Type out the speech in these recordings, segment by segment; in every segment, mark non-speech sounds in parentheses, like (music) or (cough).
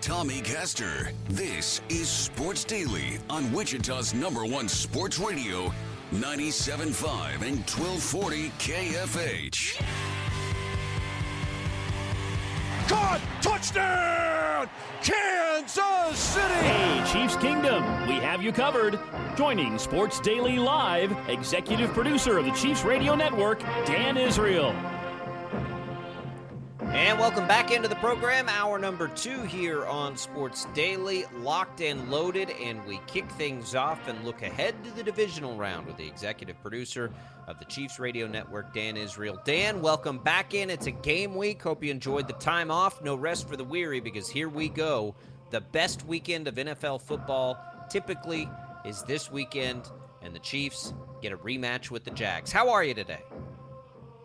Tommy Castor. This is Sports Daily on Wichita's number one sports radio, 97.5 and 1240 KFH. Caught! Touchdown! Kansas City! Hey, Chiefs Kingdom, we have you covered. Joining Sports Daily Live, executive producer of the Chiefs Radio Network, Dan Israel. And welcome back into the program, hour number two here on Sports Daily, locked and loaded, and we kick things off and look ahead to the divisional round with the executive producer of the Chiefs Radio Network, Dan Israel. Dan, welcome back in. It's a game week. Hope you enjoyed the time off. No rest for the weary because here we go. The best weekend of NFL football typically is this weekend, and the Chiefs get a rematch with the Jags. How are you today?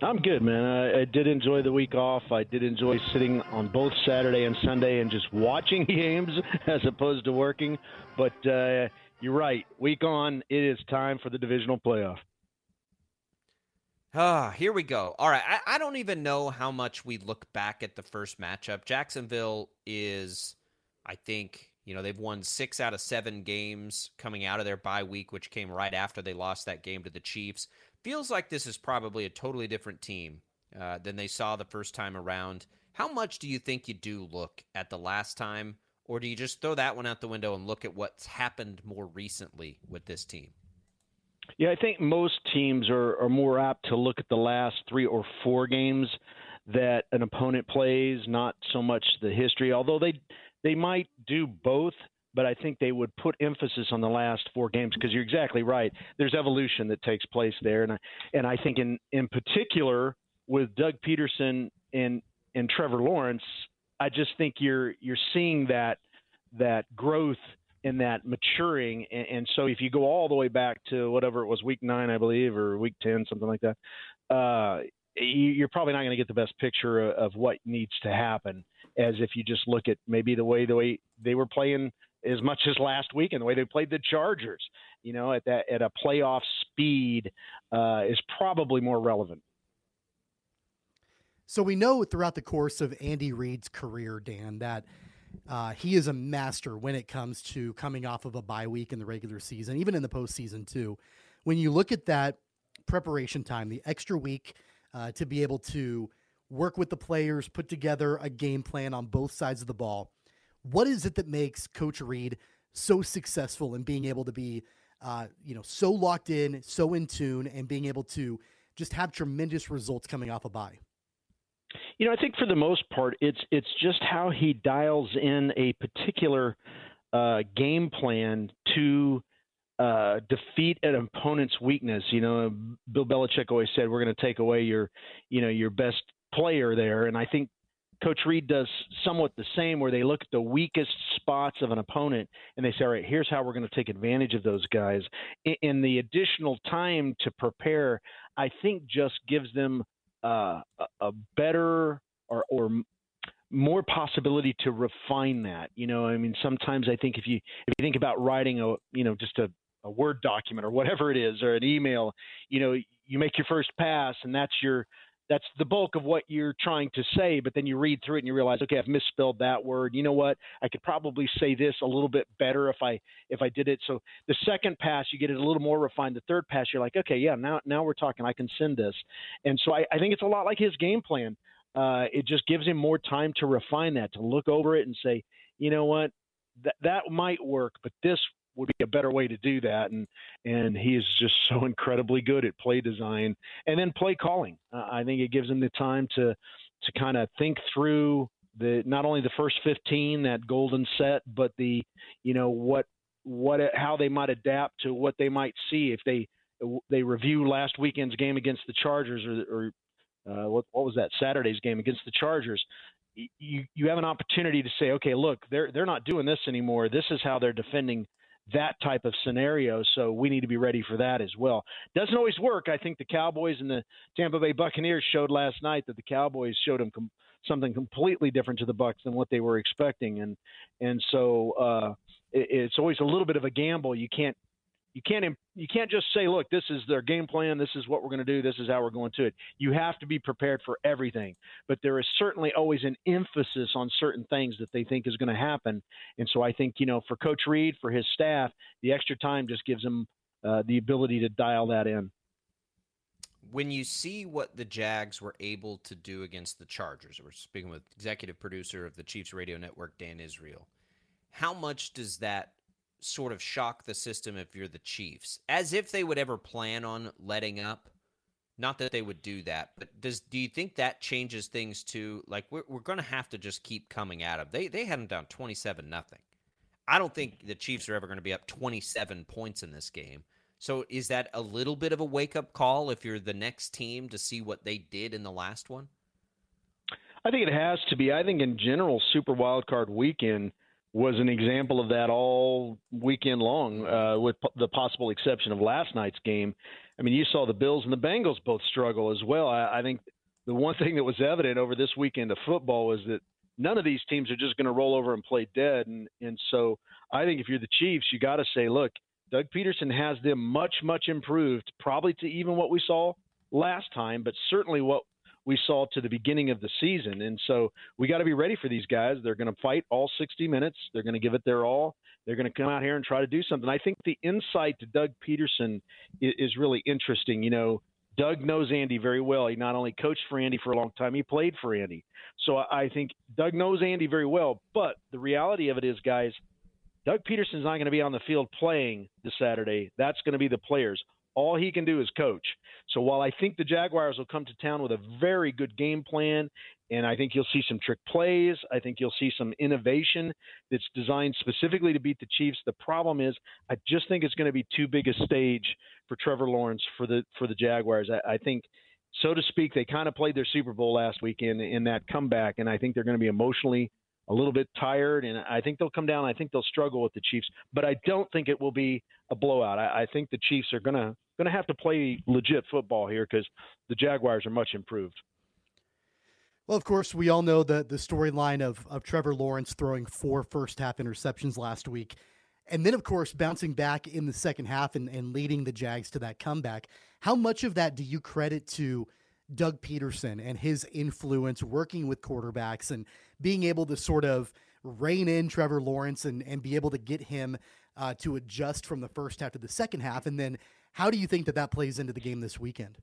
I'm good, man. I, I, did enjoy the week off. I did enjoy sitting on both Saturday and Sunday and just watching (laughs) games as opposed to working. But uh, you're right. Week on, it is time for the divisional playoff. Ah, here we go. All right. I, I don't even know how much we look back at the first matchup. Jacksonville is, I think, you know, they've won six out of seven games coming out of their bye week, which came right after they lost that game to the Chiefs feels like this is probably a totally different team uh, than they saw the first time around. How much do you think you do look at the last time, or do you just throw that one out the window and look at what's happened more recently with this team? Yeah, I think most teams are, are more apt to look at the last three or four games that an opponent plays, not so much the history. Although they they might do both, but I think they would put emphasis on the last four games because you're exactly right. There's evolution that takes place there, and I, and I think in in particular with Doug Pederson and and Trevor Lawrence, I just think you're you're seeing that that growth and that maturing, and, and so if you go all the way back to whatever it was, week nine, I believe, or week ten, something like that. Uh, you're probably not going to get the best picture of what needs to happen as if you just look at maybe the way the way they were playing as much as last week and the way they played the Chargers, you know, at that at a playoff speed uh, is probably more relevant. So we know throughout the course of Andy Reid's career, Dan, that uh, he is a master when it comes to coming off of a bye week in the regular season, even in the postseason too. When you look at that preparation time, the extra week uh, to be able to work with the players, put together a game plan on both sides of the ball what is it that makes Coach Reid so successful in being able to be, uh, you know, so locked in, so in tune, and being able to just have tremendous results coming off a bye? You know, I think for the most part, it's it's just how he dials in a particular uh, game plan to uh, defeat an opponent's weakness. You know, Bill Belichick always said, "We're going to take away your, you know, your best player there," and I think Coach Reid does somewhat the same, where they look at the weakest spots of an opponent and they say, all right, here's how we're going to take advantage of those guys. And the additional time to prepare, I think, just gives them uh, a better or, or more possibility to refine that. You know, I mean, sometimes I think if you if you think about writing a you know just a, a word document or whatever it is or an email, you know, you make your first pass and that's your that's the bulk of what you're trying to say but then you read through it and you realize okay i've misspelled that word. You know what? I could probably say this a little bit better if i if i did it. So the second pass you get it a little more refined. The third pass you're like okay yeah now now we're talking. I can send this. And so i, I think it's a lot like his game plan. Uh, it just gives him more time to refine that to look over it and say you know what? That that might work but this would be a better way to do that. And and he is just so (laughs) incredibly good at play design and then play calling. Uh, I think it gives him the time to to kind of think through the not only the first 15 that golden set, but the you know what what how they might adapt to what they might see if they they review last weekend's game against the Chargers or, or uh, what, what was that Saturday's game against the Chargers. You you have an opportunity to say, okay, look, they're they're not doing this anymore. This is how they're defending that type of scenario. So we need to be ready for that as well. Doesn't always work. I think the Cowboys and the Tampa Bay Buccaneers showed last night that the Cowboys showed them com- something completely different to the Bucks than what they were expecting, and and so uh, it, it's always a little bit of a gamble. You can't you can't you can't just say, look, this is their game plan. This is what we're going to do. This is how we're going to it. You have to be prepared for everything. But there is certainly always an emphasis on certain things that they think is going to happen. And so I think you know, for Coach Reid, for his staff, the extra time just gives them uh, the ability to dial that in. When you see what the Jags were able to do against the Chargers, we're speaking with executive producer of the Chiefs Radio Network, Dan Israel. How much does that sort of shock the system if you're the Chiefs, as if they would ever plan on letting up. Not that they would do that, but does do you think that changes things too? Like we're we're going to have to just keep coming at them. They they had them down twenty seven nothing. I don't think the Chiefs are ever going to be up twenty seven points in this game. So is that a little bit of a wake up call if you're the next team to see what they did in the last one? I think it has to be. I think in general, Super Wild Card Weekend was an example of that all weekend long, uh, with the possible exception of last night's game. I mean, you saw the Bills and the Bengals both struggle as well. I, I think the one (laughs) thing that was evident over this weekend of football was that none of these teams are just going to roll over and play dead. And and so I think if you're the Chiefs, you got to say, look, Doug Pederson has them much much improved, probably to even what we saw last time, but certainly what we saw to the beginning of the season. And so we got to be ready for these guys. They're going to fight all 60 minutes. They're going to give it their all. They're going to come out here and try to do something. I think the insight to Doug Pederson is, is really interesting. You know, Doug knows Andy very well. He not only coached for Andy for a long time, he played for Andy. So I think Doug knows Andy very well. But the reality of it is, guys, Doug Pederson's not going to be on the field playing this Saturday. That's going to be the players. All he can do is coach. So while I think the Jaguars will come to town with a very good game plan, and I think you'll see some trick plays, I think you'll see some innovation that's designed specifically to beat the Chiefs. The problem is, I just think it's going to be too big a stage for Trevor Lawrence for the for the Jaguars. I, I think so to speak, they kind of played their Super Bowl last weekend in that comeback, and I think they're going to be emotionally a little bit tired, and I think they'll come down. I think they'll struggle with the Chiefs, but I don't think it will be a blowout. I, I think the Chiefs are going to have to play legit football here because the Jaguars are much improved. Well, of course, we all know the the storyline of of Trevor Lawrence throwing four first half interceptions last week. And then, of course, bouncing back in the second half and, and leading the Jags to that comeback. How much of that do you credit to Doug Pederson and his influence working with quarterbacks and being able to sort of rein in Trevor Lawrence and, and be able to get him uh, to adjust from the first half to the second half? And then how do you think that that plays into the game this weekend?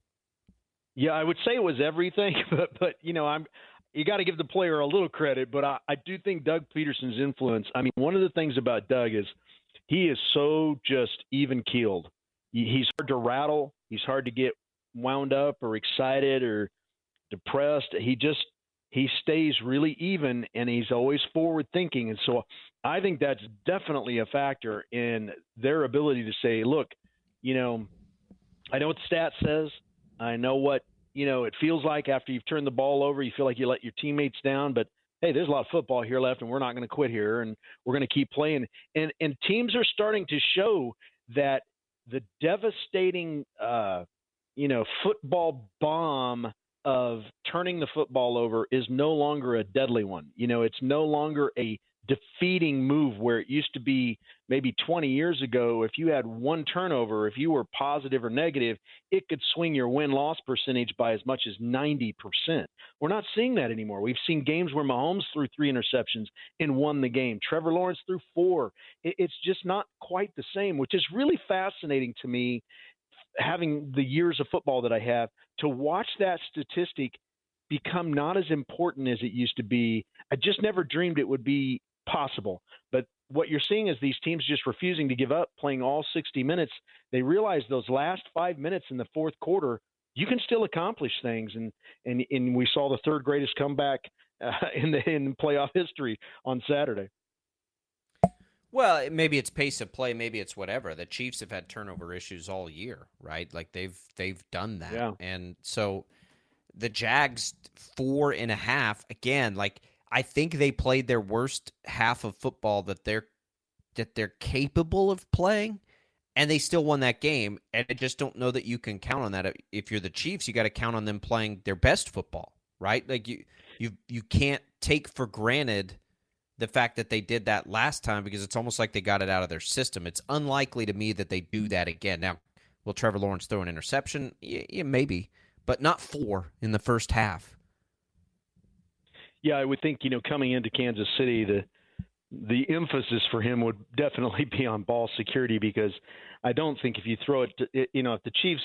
Yeah, I would say it was everything, (laughs) but but you know, I'm you got to give the player a little credit, but I, I do think Doug Pederson's influence. I mean, one of the things about Doug is he is so just even keeled. He's hard to rattle. He's hard to get wound up or excited or depressed. He just he stays really even and he's always forward thinking. And so I think that's definitely a factor in their ability to say, look, you know, I know what the stat says. I know what, you know, it feels like after you've turned the ball over, you feel like you let your teammates down, but hey, there's a lot of football here left and we're not going to quit here and we're going to keep playing. And and teams are starting to show that the devastating uh, you know, football bomb of turning the football over is no longer a deadly one. You know, it's no longer a defeating move where it used to be maybe 20 years ago if you had one turnover if you were positive or negative it could swing your win loss percentage by as much as 90%. We're not seeing that anymore. We've seen games where Mahomes threw 3 interceptions and won the game. Trevor Lawrence threw 4. It's just not quite the same, which is really fascinating to me having the years of football that I have to watch that statistic become not as important as it used to be. I just never dreamed it would be possible. But what you're seeing is these teams just refusing to give up, playing all 60 minutes. They realize those last five minutes in the fourth quarter, you can still accomplish things. And and, and we saw the third greatest comeback uh, (laughs) in the in playoff history on Saturday. Well, maybe it's pace of play, maybe it's whatever. The Chiefs have had turnover issues all year, right? Like they've they've done that, yeah. and so the Jags four and a half again, like I think they played their worst half of football that they're that they're capable of playing and they still won that game and I just don't know that you can count on that if you're the Chiefs you got to count on them playing their best football right like you you you can't take for granted the fact that they did that last time because it's almost like they got it out of their system. It's unlikely to me that they do that again. Now will Trevor Lawrence throw an interception? Yeah, maybe but not four in the first half. Yeah, I would think you know coming into Kansas City, the the emphasis for him would definitely (laughs) be on ball security because I don't think if you throw it, to, you know, if the Chiefs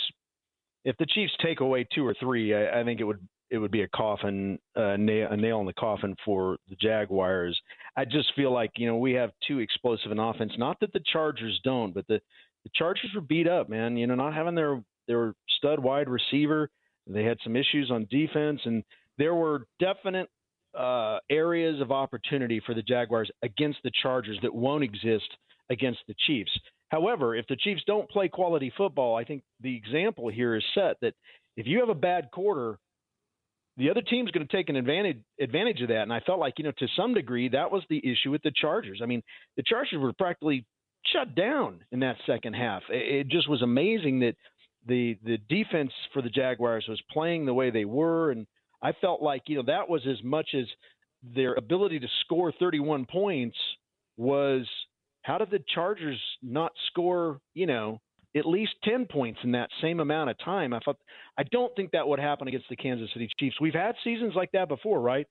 if the Chiefs take away two or three, I, I think it would it would be a coffin, nail, a nail in the coffin for the Jaguars. I just feel like you know we have too explosive an offense. Not that the Chargers don't, but the the Chargers were beat up, man. You know, not having their their stud wide receiver, they had some issues on defense, and there were definite uh, areas of opportunity for the Jaguars against the Chargers that won't exist against the Chiefs. However, if the Chiefs don't play quality football, I think the example here is set that if you have a bad quarter, the other team's going to take an advantage advantage of that. And I felt like, you know, to some degree, that was the issue with the Chargers. I mean, the Chargers were practically shut down in that second half. It just was amazing that the the defense for the Jaguars was playing the way they were and I felt like you know that was as much as their ability to score 31 points was how did the Chargers not score you know at least 10 points in that same amount of time. I thought I don't think that would happen against the Kansas City Chiefs. We've had seasons like that before, right?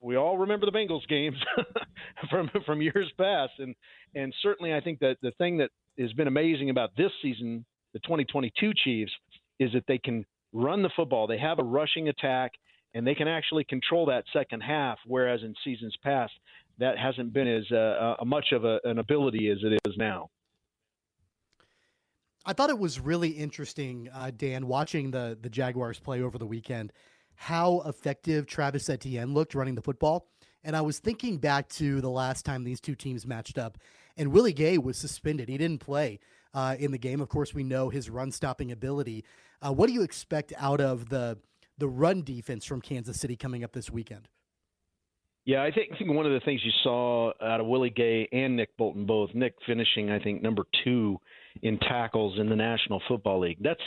We all remember the Bengals games (laughs) from from years past and and certainly I think that the thing that has been amazing about this season, the 2022 Chiefs, is that they can run the football. They have a rushing attack and they can actually control that second half. Whereas in seasons past, that hasn't been as uh, uh, much of a, an ability as it is now. I thought it was really interesting, uh, Dan, watching the the Jaguars play over the weekend, how effective Travis Etienne looked running the football. And I was thinking back to the last time these two teams matched up, and Willie Gay was suspended. He didn't play uh, in the game. Of course, we know his run stopping ability. Uh, what do you expect out of the the run defense from Kansas City coming up this weekend? Yeah, I think, I think one of the things you saw out of Willie Gay and Nick Bolton both, Nick finishing I think number two in tackles in the National Football League. That's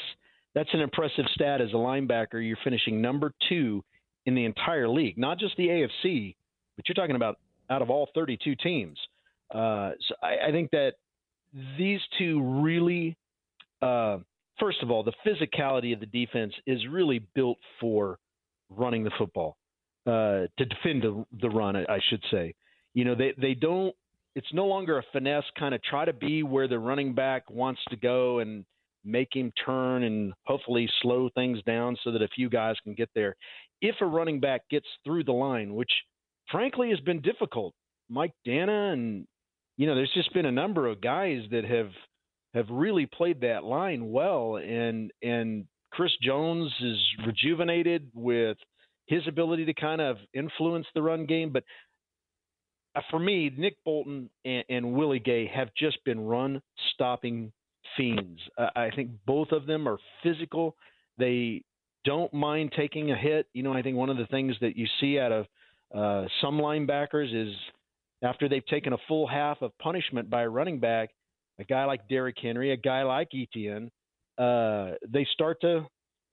that's an impressive stat as a linebacker. You're finishing number two in the entire league, not just the AFC, but you're talking about out of all 32 teams. Uh, so I, I, think that these two really uh, first of all, the physicality of the defense is really built for running the football, uh, to defend the, the run, I, I should say. You know, they, they don't, it's no longer a finesse kind of try to be where the running back wants to go and make him turn and hopefully slow things down so that a few guys can get there. If a running back gets through the line, which frankly has been difficult, Mike Danna and, you know, there's just been a number of guys that have – have really played that line well, and and Chris Jones is rejuvenated with his ability to kind of influence the run game. But for me, Nick Bolton and, and Willie Gay have just been run stopping fiends. Uh, I think both of them are physical. They don't mind taking a hit. You know, I think one of the things that you see out of uh, some linebackers is after they've taken a full half of punishment by a running back, a guy like Derrick Henry, a guy like Etienne, uh, they start to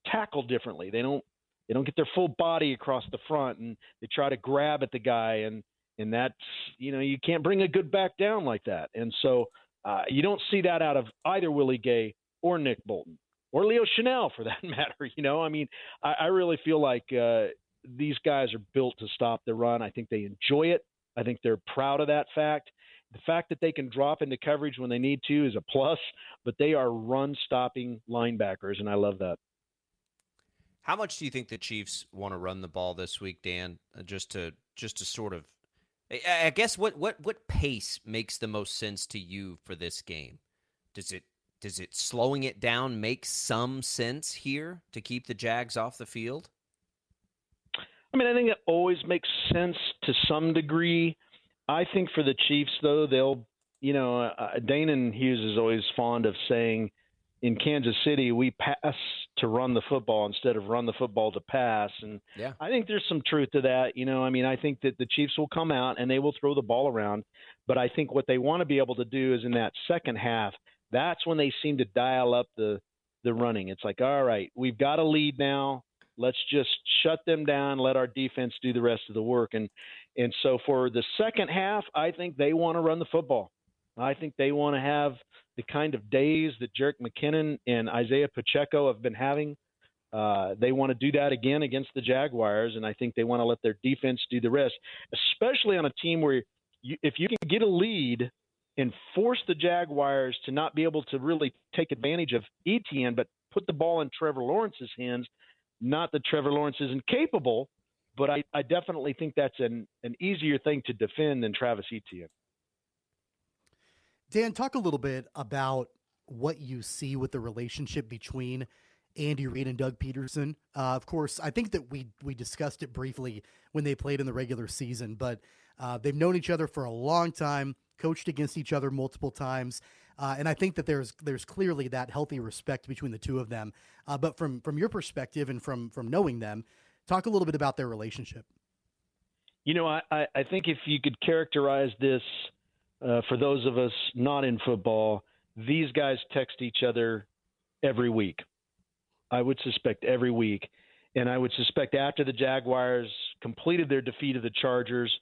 tackle differently. They don't they don't get their full body across the front, and they try to grab at the guy, and and that's you know you can't bring a good back down like that, and so uh, you don't see that out of either Willie Gay or Nick Bolton or Leo Chenal for that (laughs) matter. You know, I mean, I, I really feel like uh, these guys are built to stop the run. I think they enjoy it. I think they're proud of that fact. The fact that they can drop into coverage when they need to is a plus, but they are run stopping linebackers, and I love that. How much do you think the Chiefs want to run the ball this week, Dan? Uh, just to just to sort of, I guess what what what pace makes the most sense to you for this game? Does it does it slowing it down make some sense here to keep the Jags off the field? I mean, I think it always makes sense to some degree. I think for the Chiefs, though, they'll, you know, uh, Danan Hughes is always fond of saying in Kansas City, we pass to run the football instead of run the football to pass. And yeah. I think there's some truth to that. You know, I mean, I think that the Chiefs will come out and they will throw the ball around. But I think what they want to be able to do is in that second half, that's when they seem to dial up the the running. It's like, all right, we've got a lead now. Let's just shut them down, let our defense do the rest of the work. And and so for the second half, I think they want to run the football. I think they want to have the kind of days that Jerick McKinnon and Isaiah Pacheco have been having. Uh, they want to do that again against the Jaguars, and I think they want to let their defense do the rest, especially on a team where you, if you can get a lead and force the Jaguars to not be able to really take advantage of Etienne, but put the ball in Trevor Lawrence's hands. Not that Trevor Lawrence isn't capable, but I, I definitely think that's an, an easier thing to defend than Travis Etienne. Dan, talk a little bit about what you see with the relationship between Andy Reid and Doug Pederson. Uh, of course, I think that we we discussed it briefly when they played in the regular season, but uh, they've known each other for a long time, coached against each other multiple times, uh, and I think that there's there's clearly that healthy respect between the two of them. Uh, but from from your perspective and from from knowing them, talk a little bit about their relationship. You know, I, I think if you could characterize this uh, for those of us not in football, these guys text each other every week. I would suspect every week. And I would suspect after the Jaguars completed their defeat of the Chargers,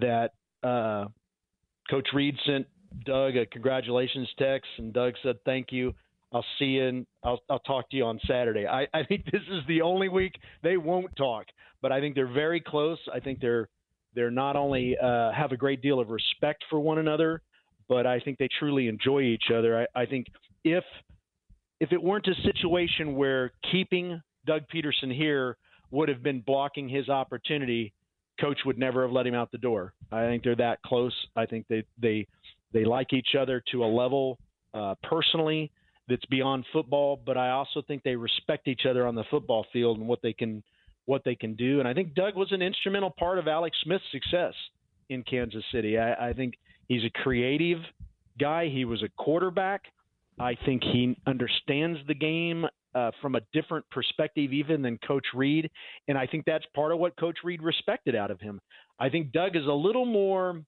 that uh, Coach Reid sent Doug a congratulations text, and Doug said, Thank you. I'll see you and I'll, I'll talk to you on Saturday. I, I think this is the only week they won't talk, but I think they're very close. I think they're they're not only uh, have a great deal of respect for one another, but I think they truly enjoy each other. I, I think if if it weren't a situation where keeping Doug Pederson here would have been blocking his opportunity, coach would never have let him out the door. I think they're that close. I think they they they like each other to a level uh, personally that's beyond football, but I also think they respect each other on the football field and what they can what they can do. And I think Doug was an instrumental part of Alex Smith's success in Kansas City. I, I think he's a creative guy. He was a quarterback. I think he understands the game uh, from a different perspective, even than Coach Reid. And I think that's part of what Coach Reid respected out of him. I think Doug is a little more,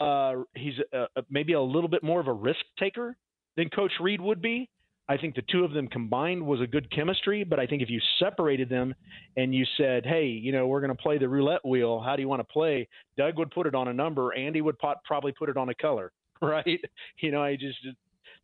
uh, he's a, maybe a little bit more of a risk taker than Coach Reid would be. I think the two of them combined was a good chemistry, but I think if you separated them and you said, "Hey, you know, we're going to play the roulette wheel. How do you want to play?" Doug would put it on a number. Andy would pot, probably put it on a color, (laughs) right? You know, I just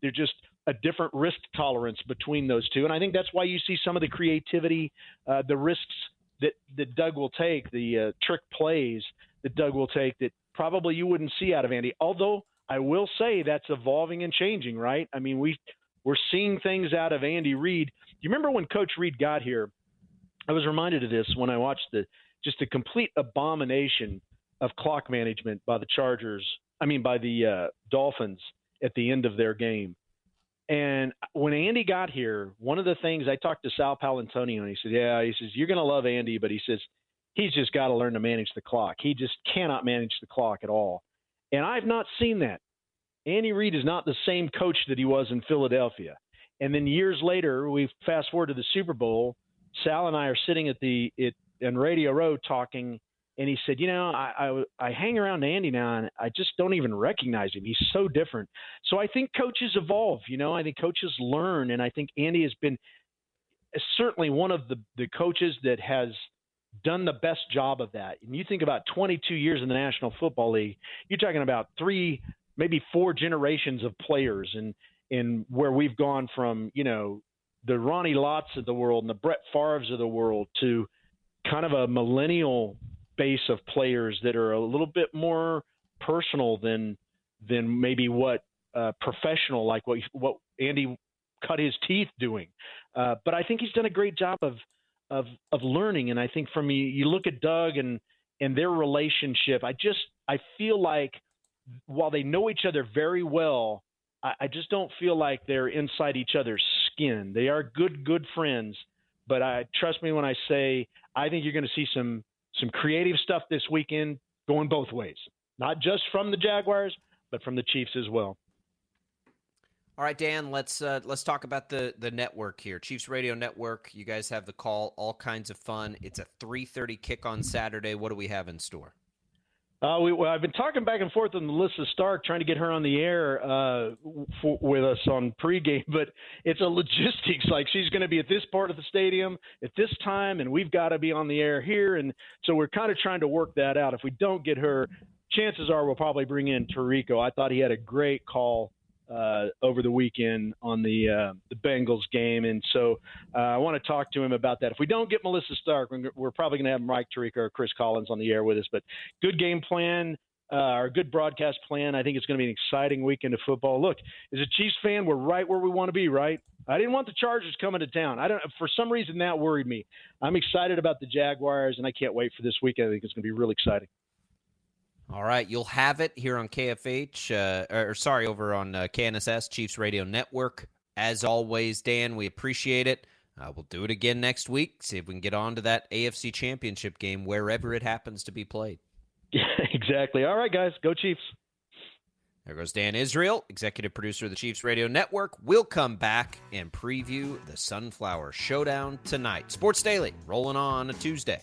they're just a different risk tolerance between those two, and I think that's why you see some of the creativity, uh, the risks that that Doug will take, the uh, trick plays that Doug will take that probably you wouldn't see out of Andy. Although I will say that's evolving and changing, right? I mean, we we're seeing things out of Andy Reid. You remember when Coach Reid got here? I was reminded of this when I watched the just a complete abomination of clock management by the Chargers. I mean, by the uh, Dolphins at the end of their game. And when Andy got here, one of the things I talked to Sal Paolantonio, and he said, "Yeah," he says, "You're going to love Andy, but he says he's just got to learn to manage the clock. He just cannot manage the clock at all." And I've not seen that. Andy Reid is not the same coach that he was in Philadelphia. And then years later, we fast forward to the Super Bowl. Sal and I are sitting at the it in Radio Row talking, and he said, "You know, I, I I hang around Andy now, and I just don't even recognize him. He's so different." So I think coaches evolve. You know, I think coaches learn, and I think Andy has been certainly one of the, the coaches that has done the best job of that. And you think about 22 years in the National Football League, you're talking about three, maybe four generations of players, and and where we've gone from you know the Ronnie Lotts of the world and the Brett Favre's of the world to kind of a millennial base of players that are a little bit more personal than than maybe what uh, professional like what what Andy cut his teeth doing. Uh, but I think he's done a great job of of of learning, and I think from you you look at Doug and and their relationship. I just I feel like while they know each other very well, I, I just don't feel like they're inside each other's skin. They are good good friends, but I trust me when I say I think you're going to see some some creative stuff this weekend going both ways, not just from the Jaguars, but from the Chiefs as well. All right, Dan. Let's uh, let's talk about the the network here, Chiefs Radio Network. You guys have the call, all kinds of fun. It's a three thirty kick on Saturday. What do we have in store? Uh, we, well, I've been talking back and forth with Melissa Stark, trying to get her on the air uh, for, with us on pregame, but it's a logistics. Like she's going to be at this part of the stadium at this time, and we've got to be on the air here, and so we're kind of trying to work that out. If we don't get her, chances are we'll probably bring in Tirico. I thought he had a great call uh, over the weekend on the uh, the Bengals game, and so uh, I want to talk to him about that. If we don't get Melissa Stark, we're probably going to have Mike Tirico or Chris Collins on the air with us. But good game plan. Uh, our good broadcast plan. I think it's going to be an exciting weekend of football. Look, as a Chiefs fan, we're right where we want to be. Right? I didn't want the Chargers coming to town. I don't. For some reason, that worried me. I'm excited about the Jaguars, and I can't wait for this weekend. I think it's going to be really exciting. All right, you'll have it here on KFH, uh, or sorry, over on uh, KNSS Chiefs Radio Network. As always, Dan, we appreciate it. Uh, we'll do it again next week. See if we can get on to that AFC Championship game wherever it happens to be played. Yeah, (laughs) exactly. All right, guys, go Chiefs. There goes Dan Israel, executive producer of the Chiefs Radio Network. We'll come back and preview the Sunflower Showdown tonight. Sports Daily rolling on a Tuesday.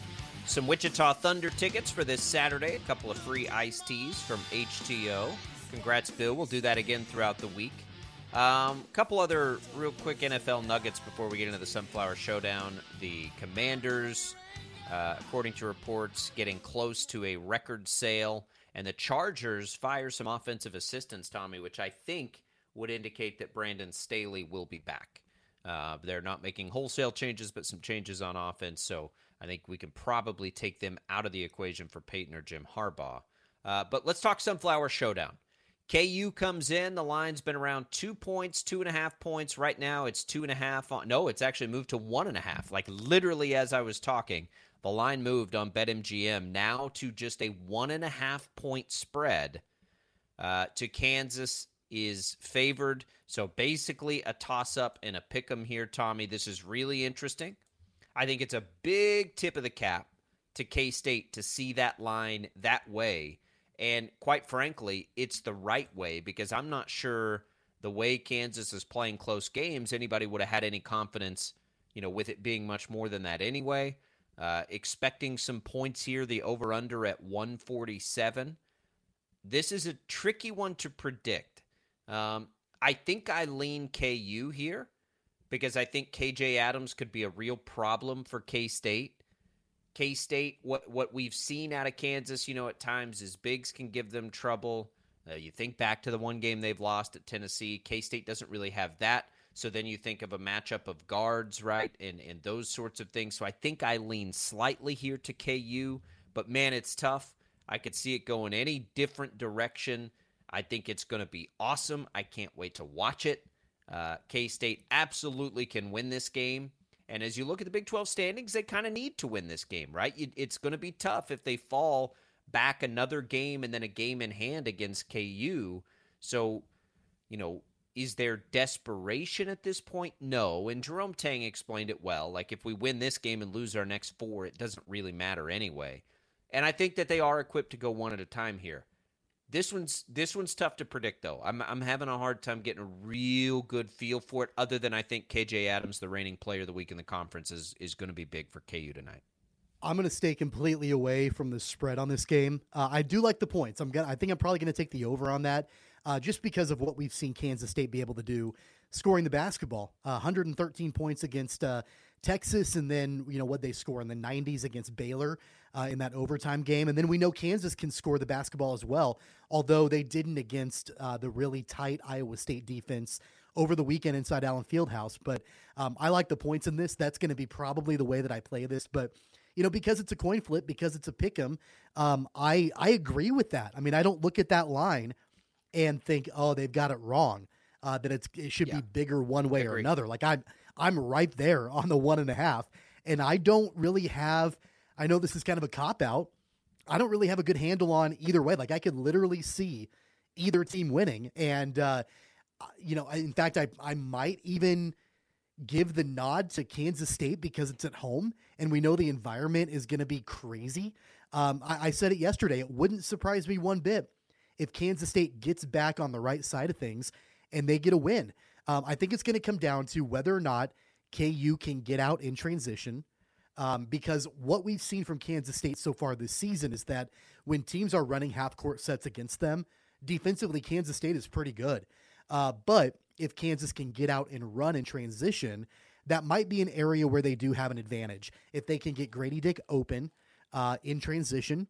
some Wichita Thunder tickets for this Saturday. A couple of free iced teas from HTO. Congrats, Bill. We'll do that again throughout the week. A um, couple other real quick NFL nuggets before we get into the Sunflower Showdown. The Commanders uh, according to reports, getting close to a record sale. And the Chargers fire some offensive assistants, Tommy, which I think would indicate that Brandon Staley will be back. Uh, they're not making wholesale changes, but some changes on offense. So I think we can probably take them out of the equation for Payton or Jim Harbaugh. Uh, but let's talk Sunflower Showdown. KU comes in. The line's been around two points, two and a half points. Right now, it's two and a half. On, no, it's actually moved to one and a half. Like literally, as I was talking, the line moved on BetMGM now to just a one and a half point spread. Uh, to Kansas is favored. So basically, a toss up and a pick 'em here, Tommy. This is really interesting. I think it's a big tip of the cap to K State to see that line that way. And quite frankly, it's the right way because I'm not sure the way Kansas is playing close games, anybody would have had any confidence, you know, with it being much more than that anyway. Uh, expecting some points here, the over under at 147. This is a tricky one to predict. Um, I think I lean KU here because I think KJ Adams could be a real problem for K State. K State, what what we've seen out of Kansas, you know, at times is bigs can give them trouble. Uh, you think back to the one game they've lost at Tennessee. K State doesn't really have that. So then you think of a matchup of guards, right, and and those sorts of things. So I think I lean slightly here to KU, but man, it's tough. I could see it going any different direction. I think it's going to be awesome. I can't wait to watch it. Uh, K State absolutely can win this game. And as you look at the Big 12 standings, they kind of need to win this game, right? It's going to be tough if they fall back another game and then a game in hand against KU. So, you know, is there desperation at this point? No. And Jerome Tang explained it well. Like, if we win this game and lose our next four, it doesn't really matter anyway. And I think that they are equipped to go one at a time here. This one's this one's tough to predict though. I'm I'm having a hard time getting a real good feel for it. Other than I think KJ Adams, the reigning player of the week in the conference, is is going to be big for KU tonight. I'm going to stay completely away from the spread on this game. Uh, I do like the points. I'm gonna. I think I'm probably going to take the over on that, uh, just because of what we've seen Kansas State be able to do, scoring the basketball. Uh, 113 points against uh, Texas, and then you know what they score in the 90s against Baylor uh, in that overtime game, and then we know Kansas can score the basketball as well, although they didn't against uh, the really tight Iowa State defense over the weekend inside Allen Fieldhouse. But um, I like the points in this. That's going to be probably the way that I play this, but. You know, because it's a coin flip, because it's a pick 'em, um, I I agree with that. I mean, I don't look at that line and think, oh, they've got it wrong. Uh, that it's it should yeah. be bigger one way or another. Like I'm I'm right there on the one and a half. And I don't really have, I know this is kind of a cop out. I don't really have a good handle on either way. Like I could literally see either team winning. And, uh, you know, in fact, I, I might even give the nod to Kansas State because it's at home and we know the environment is going to be crazy. Um, I, I said it yesterday. It wouldn't surprise me one bit if Kansas State gets back on the right side of things and they get a win. Um, I think it's going to come down to whether or not KU can get out in transition. Um, because what we've seen from Kansas State so far this season is that when teams are running half court sets against them, defensively, Kansas State is pretty good. Uh, but if Kansas can get out and run in transition, that might be an area where they do have an advantage. If they can get Grady Dick open uh, in transition,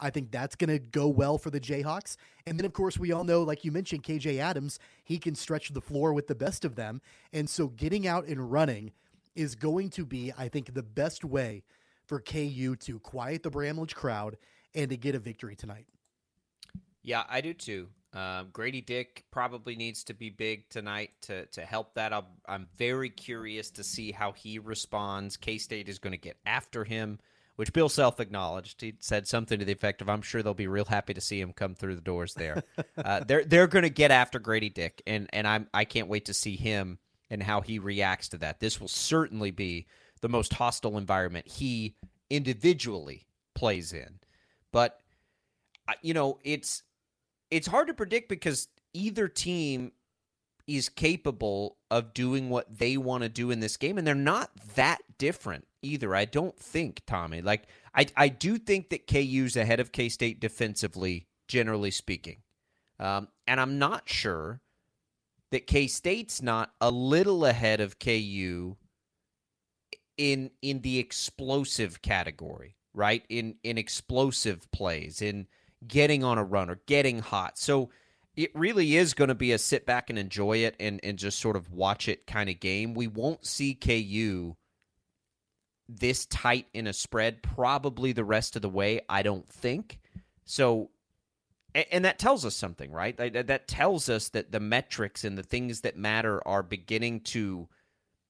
I think that's going to go well for the Jayhawks. And then, of course, we all know, like you mentioned, KJ Adams, he can stretch the floor with the best of them. And so getting out and running is going to be, I think, the best way for KU to quiet the Bramlage crowd and to get a victory tonight. Yeah, I do too. Um, Grady Dick probably needs to be big tonight to to help that. i I'm very curious to see how he responds. K State is going to get after him which Bill Self acknowledged. He said something to the effect of, "I'm sure they'll be real happy to see him come through the doors there." (laughs) uh, they're they're going to get after Grady Dick, and and I'm I can't wait to see him and how he reacts to that. This will certainly be the most hostile environment he individually plays in, but you know it's it's hard to predict because either team is capable of doing what they want to do in this game, and they're not that different either. I don't think, Tommy. Like I I do think that KU's ahead of K State defensively, generally speaking. Um, and I'm not sure that K State's not a little ahead of KU in in the explosive category, right? In in explosive plays, in getting on a run or getting hot. So it really is going to be a sit back and enjoy it and and just sort of watch it kind of game. We won't see KU this tight in a spread probably the rest of the way, I don't think. So and that tells us something, right? That tells us that the metrics and the things that matter are beginning to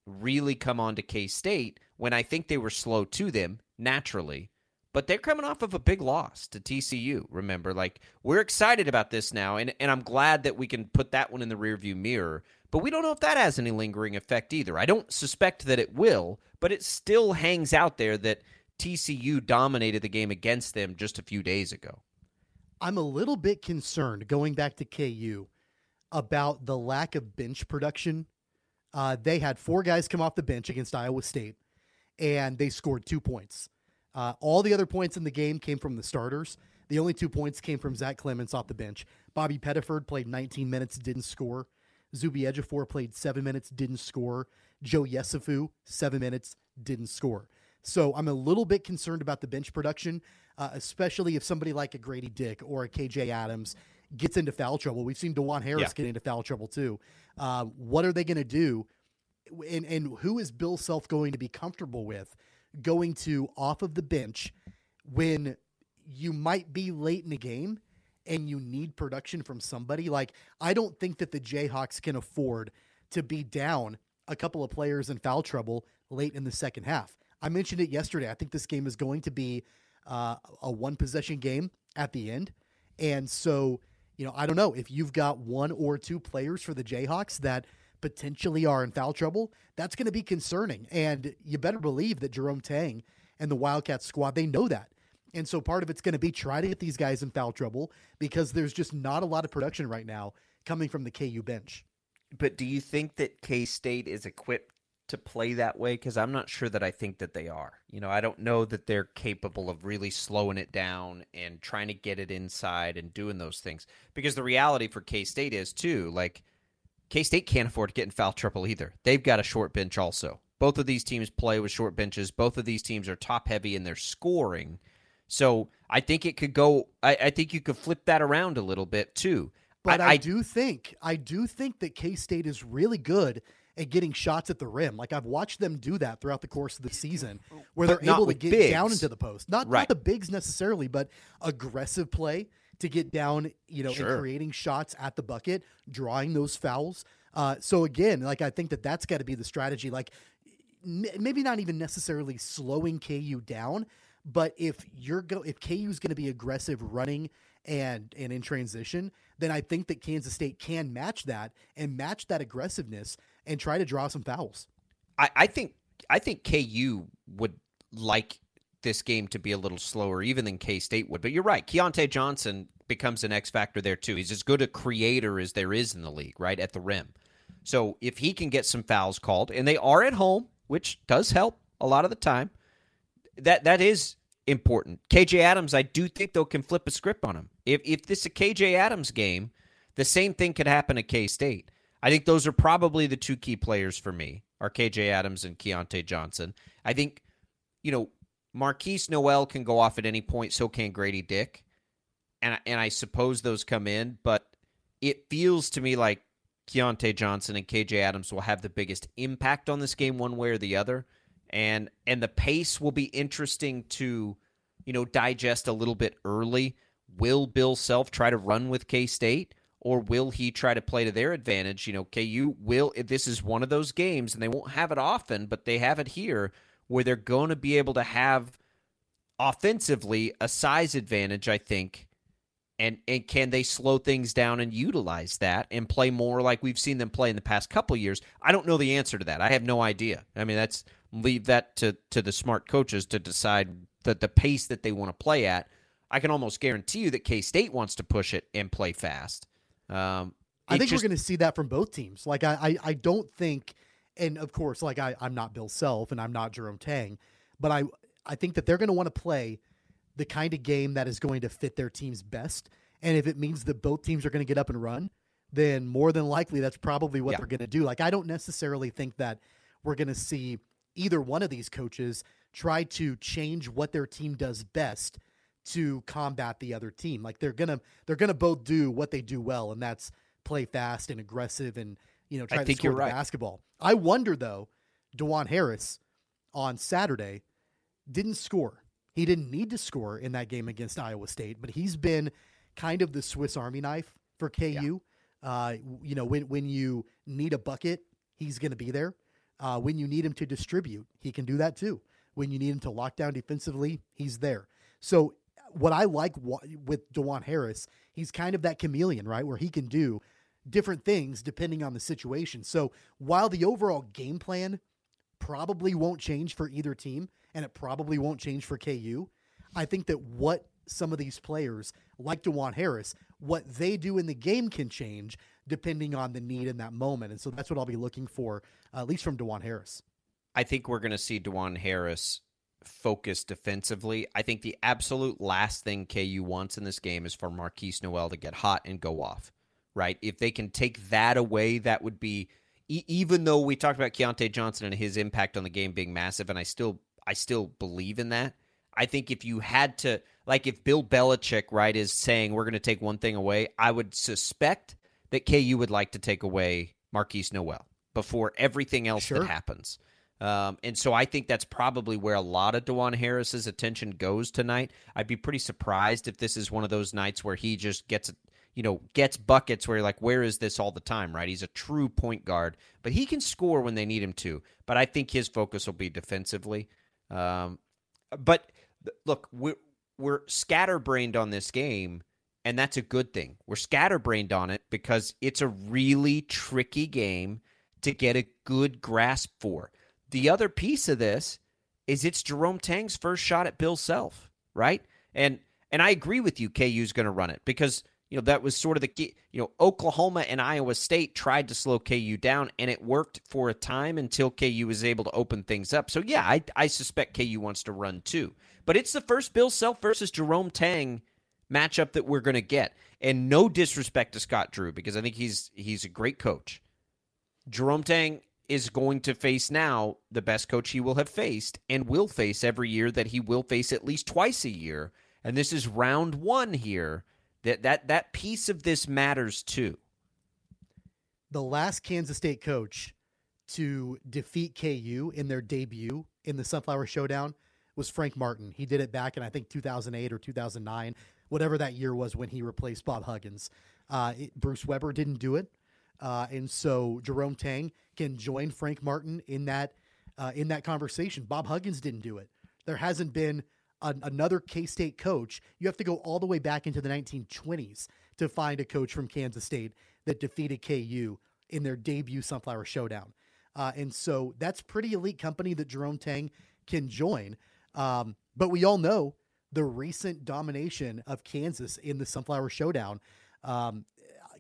really come on to K State when I think they were slow to them naturally. But they're coming off of a big loss to TCU. Remember, like we're excited about this now, and, and I'm glad that we can put that one in the rearview mirror. But we don't know if that has any lingering effect either. I don't suspect that it will, but it still hangs out there that TCU dominated the game against them just a few days ago. I'm a little bit concerned going back to KU about the lack of bench production. Uh, they had four guys come off the bench against Iowa State, and they scored two points. Uh, all the other points in the game came from the starters. The only two points came from Zach Clemence off the bench. Bobby Pettiford played 19 minutes, didn't score. Zuby Ejiofor played seven minutes, didn't score. Joe Yesufu, seven minutes, didn't score. So I'm a little bit concerned about the bench production, uh, especially if somebody like a Grady Dick or a KJ Adams gets into foul trouble. We've seen Dajuan Harris yeah. get into foul trouble too. Uh, what are they going to do? And, and who is Bill Self going to be comfortable with going to off of the bench when you might be late in the game and you need production from somebody? Like, I don't think that the Jayhawks can afford to be down a couple of players in foul trouble late in the second half. I mentioned it yesterday. I think this game is going to be uh, a one possession game at the end. And so, you know, I don't know if you've got one or two players for the Jayhawks that potentially are in foul trouble, that's going to be concerning. And you better believe that Jerome Tang and the Wildcats squad, they know that. And so part of it's going to be try to get these guys in foul trouble because there's just not a lot of production right now coming from the KU bench. But do you think that K State is equipped to play that way? Because I'm not sure that I think that they are. You know, I don't know that they're capable of really slowing it down and trying to get it inside and doing those things. Because the reality for K State is, too, like, K State can't afford to get in foul trouble either. They've got a short bench also. Both of these teams play with short benches. Both of these teams are top heavy in their scoring. So I think it could go. I, I think you could flip that around a little bit too. But I, I, do think I do think that K State is really good at getting shots at the rim. Like I've watched them do that throughout the course of the season, where they're able to get bigs. down into the post. Not right. not the bigs necessarily, but aggressive play to get down, you know, sure. and creating shots at the bucket, drawing those fouls. Uh, so again, like I think that that's got to be the strategy. Like n- maybe not even necessarily slowing KU down, but if you're go if KU is going to be aggressive running and and in transition, then I think that Kansas State can match that and match that aggressiveness and try to draw some fouls. I, I think I think KU would like this game to be a little slower, even than K State would. But you're right, Keyontae Johnson becomes an X factor there too. He's as good a creator as there is in the league, right at the rim. So if he can get some fouls called, and they are at home, which does help a lot of the time, that that is important. KJ Adams, I do think though can flip a script on him. If if this is a KJ Adams game, the same thing could happen at K State. I think those are probably the two key players for me are KJ Adams and Keyontae Johnson. I think, you know, Markquis Nowell can go off at any point, so can Grady Dick. And and I suppose those come in, but it feels to me like Keyontae Johnson and KJ Adams will have the biggest impact on this game one way or the other. And and the pace will be interesting to, you know, digest a little bit early. Will Bill Self try to run with K State? Or will he try to play to their advantage? You know, KU will. This is one of those games, and they won't have it often, but they have it here where they're going to be able to have offensively a size advantage, I think, and and can they slow things down and utilize that and play more like we've seen them play in the past couple years? I don't know the answer to that. I have no idea. I mean, that's leave that to to the smart coaches to decide that the pace that they want to play at. I can almost guarantee you that K State wants to push it and play fast. Um, I think just, we're going to see that from both teams. Like I, I, I don't think, and of course, like I, I'm not Bill Self and I'm not Jerome Tang, but I, I think that they're going to want to play the kind of game that is going to fit their teams best. And if it means that both teams are going to get up and run, then more than likely that's probably what Yeah. they're going to do. Like I don't necessarily think that we're going to see either one of these coaches try to change what their team does best to combat the other team. Like they're gonna they're gonna both do what they do well, and that's play fast and aggressive and you know try I to score the right. basketball. I wonder though, Dajuan Harris on Saturday didn't score. He didn't need to score in that game against Iowa State, but he's been kind of the Swiss Army knife for KU. Uh, you know, when when you need a bucket, he's going to be there. Uh, when you need him to distribute, he can do that too. When you need him to lock down defensively, he's there. So what I like wa- with Dajuan Harris, he's kind of that chameleon, right, where he can do different things depending on the situation. So while the overall game plan probably won't change for either team, and it probably won't change for KU. I think that what some of these players, like Dajuan Harris, what they do in the game can change depending on the need in that moment. And so that's what I'll be looking for, uh, at least from Dajuan Harris. I think we're going to see Dajuan Harris focus defensively. I think the absolute last thing KU wants in this game is for Markquis Nowell to get hot and go off, right? If they can take that away, that would be e- even though we talked about Keyontae Johnson and his impact on the game being massive, and I still I still believe in that. I think if you had to like if Bill Belichick, right, is saying we're going to take one thing away, I would suspect that KU would like to take away Markquis Nowell before everything else Sure. that happens. Um, and so I think that's probably where a lot of Dajuan Harris's attention goes tonight. I'd be pretty surprised if this is one of those nights where he just gets, you know, gets buckets where you're like, where is this all the time, right? He's a true point guard, but he can score when they need him to. But I think his focus will be defensively. Um, but look, we're we're scatterbrained on this game, and that's a good thing. We're scatterbrained on it because it's a really tricky game to get a good grasp for. The other piece of this is it's Jerome Tang's first shot at Bill Self, right? And and I agree with you, KU's going to run it because you know that was sort of the key. You know, Oklahoma and Iowa State tried to slow KU down, and it worked for a time until KU was able to open things up. So yeah, I I suspect KU wants to run too, but it's the first Bill Self versus Jerome Tang matchup that we're going to get. And no disrespect to Scott Drew because I think he's he's a great coach. Jerome Tang is going to face now the best coach he will have faced and will face every year that he will face at least twice a year. And this is round one here. That that that piece of this matters too. The last Kansas State coach to defeat KU in their debut in the Sunflower Showdown was Frank Martin. He did it back in I think 2008 or 2009, whatever that year was when he replaced Bob Huggins. Uh, it- Bruce Weber didn't do it, uh, and so Jerome Tang can join Frank Martin in that uh, in that conversation. Bob Huggins didn't do it. There hasn't been an, another K State coach. You have to go all the way back into the 1920s to find a coach from Kansas State that defeated KU in their debut Sunflower Showdown. Uh, and so that's pretty elite company that Jerome Tang can join. Um, but we all know the recent domination of Kansas in the Sunflower Showdown. Um,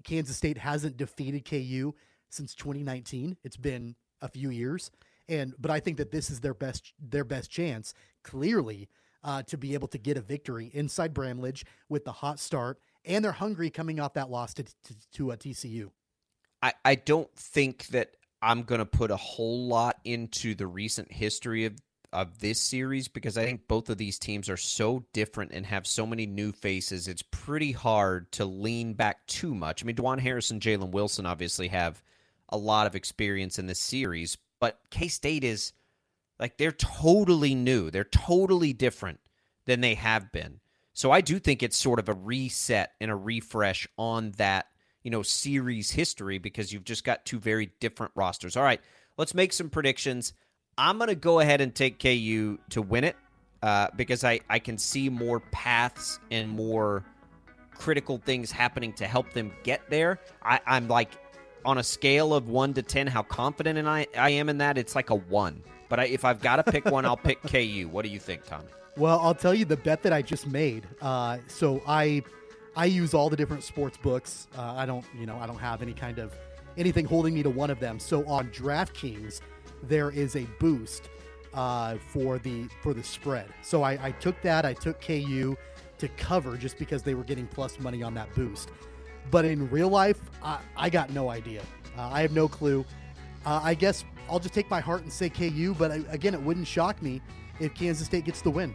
Kansas State hasn't defeated KU since 2019. It's been a few years, and but I think that this is their best their best chance, clearly, uh, to be able to get a victory inside Bramlage with the hot start, and they're hungry coming off that loss to to, to a TCU. I, I don't think that I'm going to put a whole lot into the recent history of, of this series because I think both of these teams are so different and have so many new faces. It's pretty hard to lean back too much. I mean, Dajuan Harris and Jalen Wilson obviously have a lot of experience in this series, but K State is like they're totally new. They're totally different than they have been. So I do think it's sort of a reset and a refresh on that you know, series history because you've just got two very different rosters. All right, let's make some predictions. I'm going to go ahead and take KU to win it uh, because I, I can see more paths and more critical things happening to help them get there. I, I'm like, on a scale of 1 to 10, how confident I, I am in that, it's like a 1. But I, if I've got to pick one, I'll pick KU. What do you think, Tommy? Well, I'll tell you the bet that I just made. Uh, so I I use all the different sports books. Uh, I don't, you know, I don't have any kind of anything holding me to one of them. So on DraftKings, there is a boost uh, for the for the spread. So I, I took that. I took KU to cover just because they were getting plus money on that boost. But in real life, I, I got no idea. Uh, I have no clue. Uh, I guess I'll just take my heart and say KU, but I, again, it wouldn't shock me if Kansas State gets the win.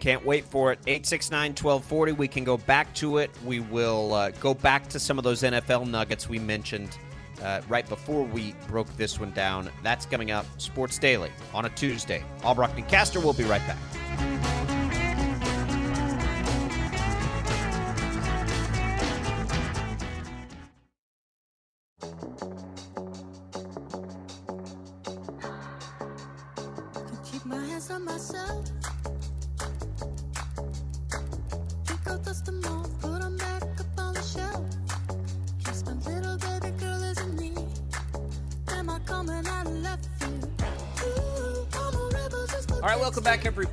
Can't wait for it. 869 1240. We can go back to it. We will uh, go back to some of those NFL nuggets we mentioned uh, right before we broke this one down. That's coming up. Sports Daily on a Tuesday. Albrock and Caster will be right back.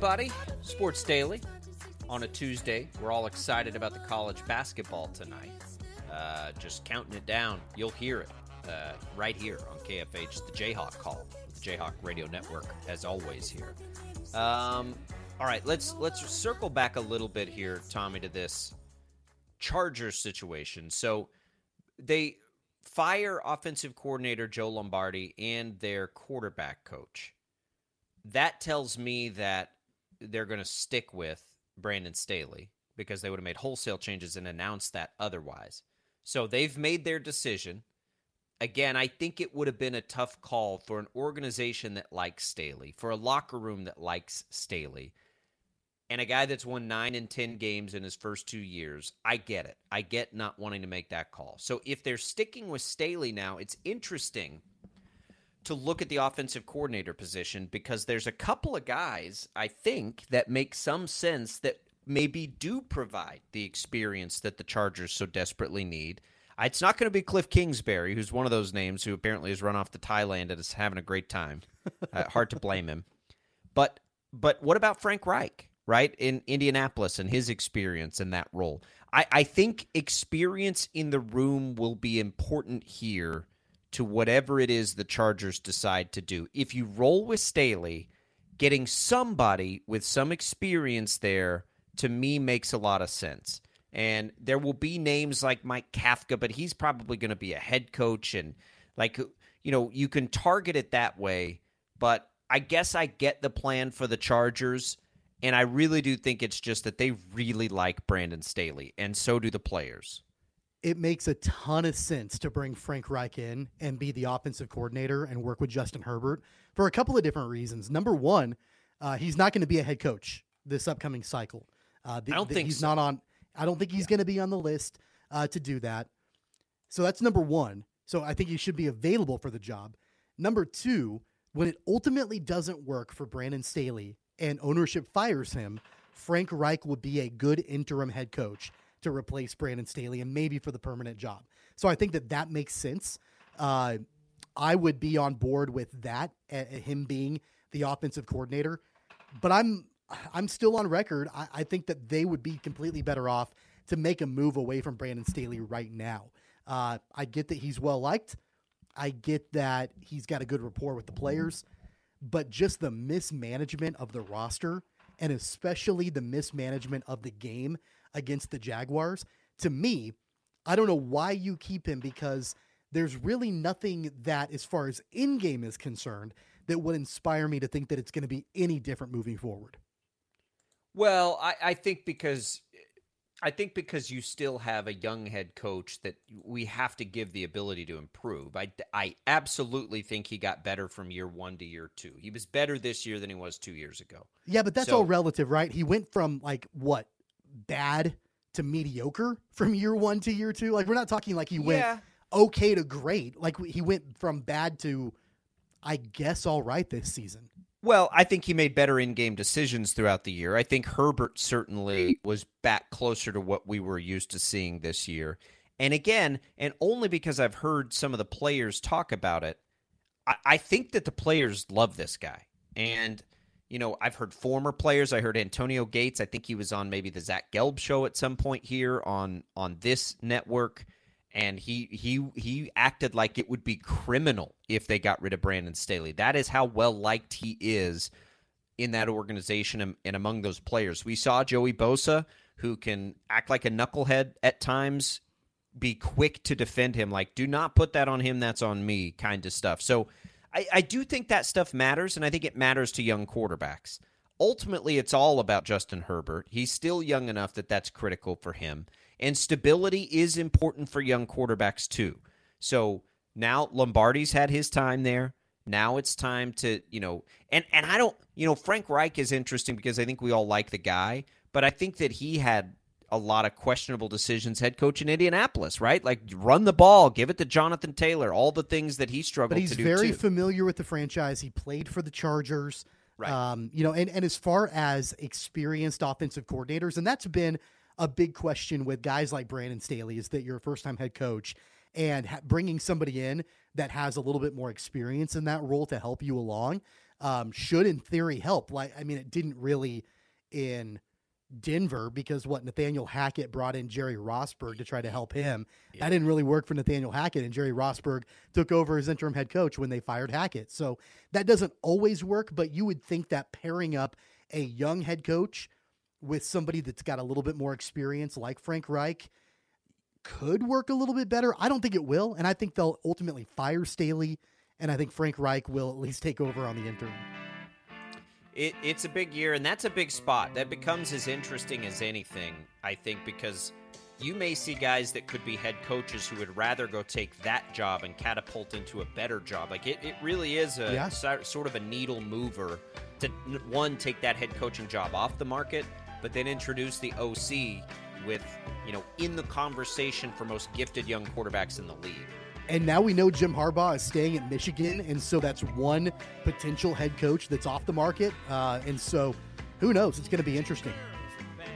Everybody. Sports Daily on a Tuesday. We're all excited about the college basketball tonight. Uh, just counting it down. You'll hear it uh, right here on KFH, the Jayhawk call, the Jayhawk Radio Network, as always here. Um, all right, let's let's circle back a little bit here, Tommy, to this Chargers situation. So they fire offensive coordinator Joe Lombardi and their quarterback coach. That tells me that they're going to stick with Brandon Staley because they would have made wholesale changes and announced that otherwise. So they've made their decision. Again, I think it would have been a tough call for an organization that likes Staley, for a locker room that likes Staley, and a guy that's won nine and 10 games in his first two years. I get it. I get not wanting to make that call. So if they're sticking with Staley now, it's interesting to look at the offensive coordinator position because there's a couple of guys, I think, that make some sense that maybe do provide the experience that the Chargers so desperately need. It's not going to be Cliff Kingsbury, who's one of those names who apparently has run off to Thailand and is having a great time. (laughs) uh, hard to blame him. But but what about Frank Reich, right? In Indianapolis and his experience in that role. I, I think experience in the room will be important here to whatever it is the Chargers decide to do. If you roll with Staley, getting somebody with some experience there to me makes a lot of sense. And there will be names like Mike Kafka, but he's probably going to be a head coach and like you know, you can target it that way, but I guess I get the plan for the Chargers and I really do think it's just that they really like Brandon Staley and so do the players it makes a ton of sense to bring Frank Reich in and be the offensive coordinator and work with Justin Herbert for a couple of different reasons. Number one, uh, he's not going to be a head coach this upcoming cycle. Uh, the, I don't the, think he's so. not on. I don't think he's going to be on the list uh, to do that. So that's number one. So I think he should be available for the job. Number two, when it ultimately doesn't work for Brandon Staley and ownership fires him, Frank Reich would be a good interim head coach to replace Brandon Staley and maybe for the permanent job. So I think that that makes sense. Uh, I would be on board with that, uh, him being the offensive coordinator. But I'm I'm still on record. I, I, think that they would be completely better off to make a move away from Brandon Staley right now. Uh, I get that he's well liked. I get that he's got a good rapport with the players, but just the mismanagement of the roster and especially the mismanagement of the game against the Jaguars, to me, I don't know why you keep him because there's really nothing that, as far as in game is concerned, that would inspire me to think that it's going to be any different moving forward. Well, I, I think because I think because you still have a young head coach that we have to give the ability to improve. I, I absolutely think he got better from year one to year two. He was better this year than he was two years ago. Yeah, but that's So- all relative, right? He went from like what bad to mediocre from year one to year two. Like we're not talking like he went Yeah. okay to great. Like he went from bad to, I guess, all right this season. Well, I think he made better in-game decisions throughout the year. I think Herbert certainly was back closer to what we were used to seeing this year. And again, and only because I've heard some of the players talk about it, I, I think that the players love this guy. And you know, I've heard former players. I heard Antonio Gates. I think he was on maybe the Zach Gelb show at some point here on on this network, and he he he acted like it would be criminal if they got rid of Brandon Staley. That is how well liked he is in that organization and, and among those players. We saw Joey Bosa, who can act like a knucklehead at times, be quick to defend him, like do not put that on him, that's on me, kind of stuff. So I, I do think that stuff matters, and I think it matters to young quarterbacks. Ultimately, it's all about Justin Herbert. He's still young enough that that's critical for him, and stability is important for young quarterbacks too. So now Lombardi's had his time there. Now it's time to, you know, and and I don't, you know, Frank Reich is interesting because I think we all like the guy, but I think that he had a lot of questionable decisions head coach in Indianapolis, right? Like run the ball, give it to Jonathan Taylor, all the things that he struggled But he's to do very too. familiar with the franchise. He played for the Chargers. Right. Um, you know, and, and as far as experienced offensive coordinators, and that's been a big question with guys like Brandon Staley is that you're a first time head coach and ha- bringing somebody in that has a little bit more experience in that role to help you along um, should, in theory, help. Like, I mean, it didn't really in Denver because what Nathaniel Hackett brought in Jerry Rosburg to try to help him. That didn't really work for Nathaniel Hackett, and Jerry Rosburg took over as interim head coach when they fired Hackett. So that doesn't always work, but you would think that pairing up a young head coach with somebody that's got a little bit more experience, like Frank Reich, could work a little bit better. I don't think it will, and I think they'll ultimately fire Staley, and I think Frank Reich will at least take over on the interim. It, it's a big year, and that's a big spot. That becomes as interesting as anything, I think, because you may see guys that could be head coaches who would rather go take that job and catapult into a better job. Like it, it really is a Yeah. so- sort of a needle mover to one take that head coaching job off the market, but then introduce the OC with you know in the conversation for most gifted young quarterbacks in the league. And now we know Jim Harbaugh is staying at Michigan, and so that's one potential head coach that's off the market. Uh, and so, who knows? It's going to be interesting.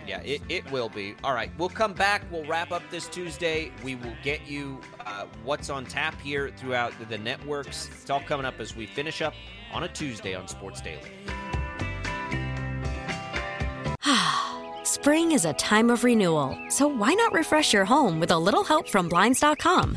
Yeah, it, it will be. All right, we'll come back. We'll wrap up this Tuesday. We will get you uh, what's on tap here throughout the networks. It's all coming up as we finish up on a Tuesday on Sports Daily. (sighs) Spring is a time of renewal, so why not refresh your home with a little help from Blinds.com?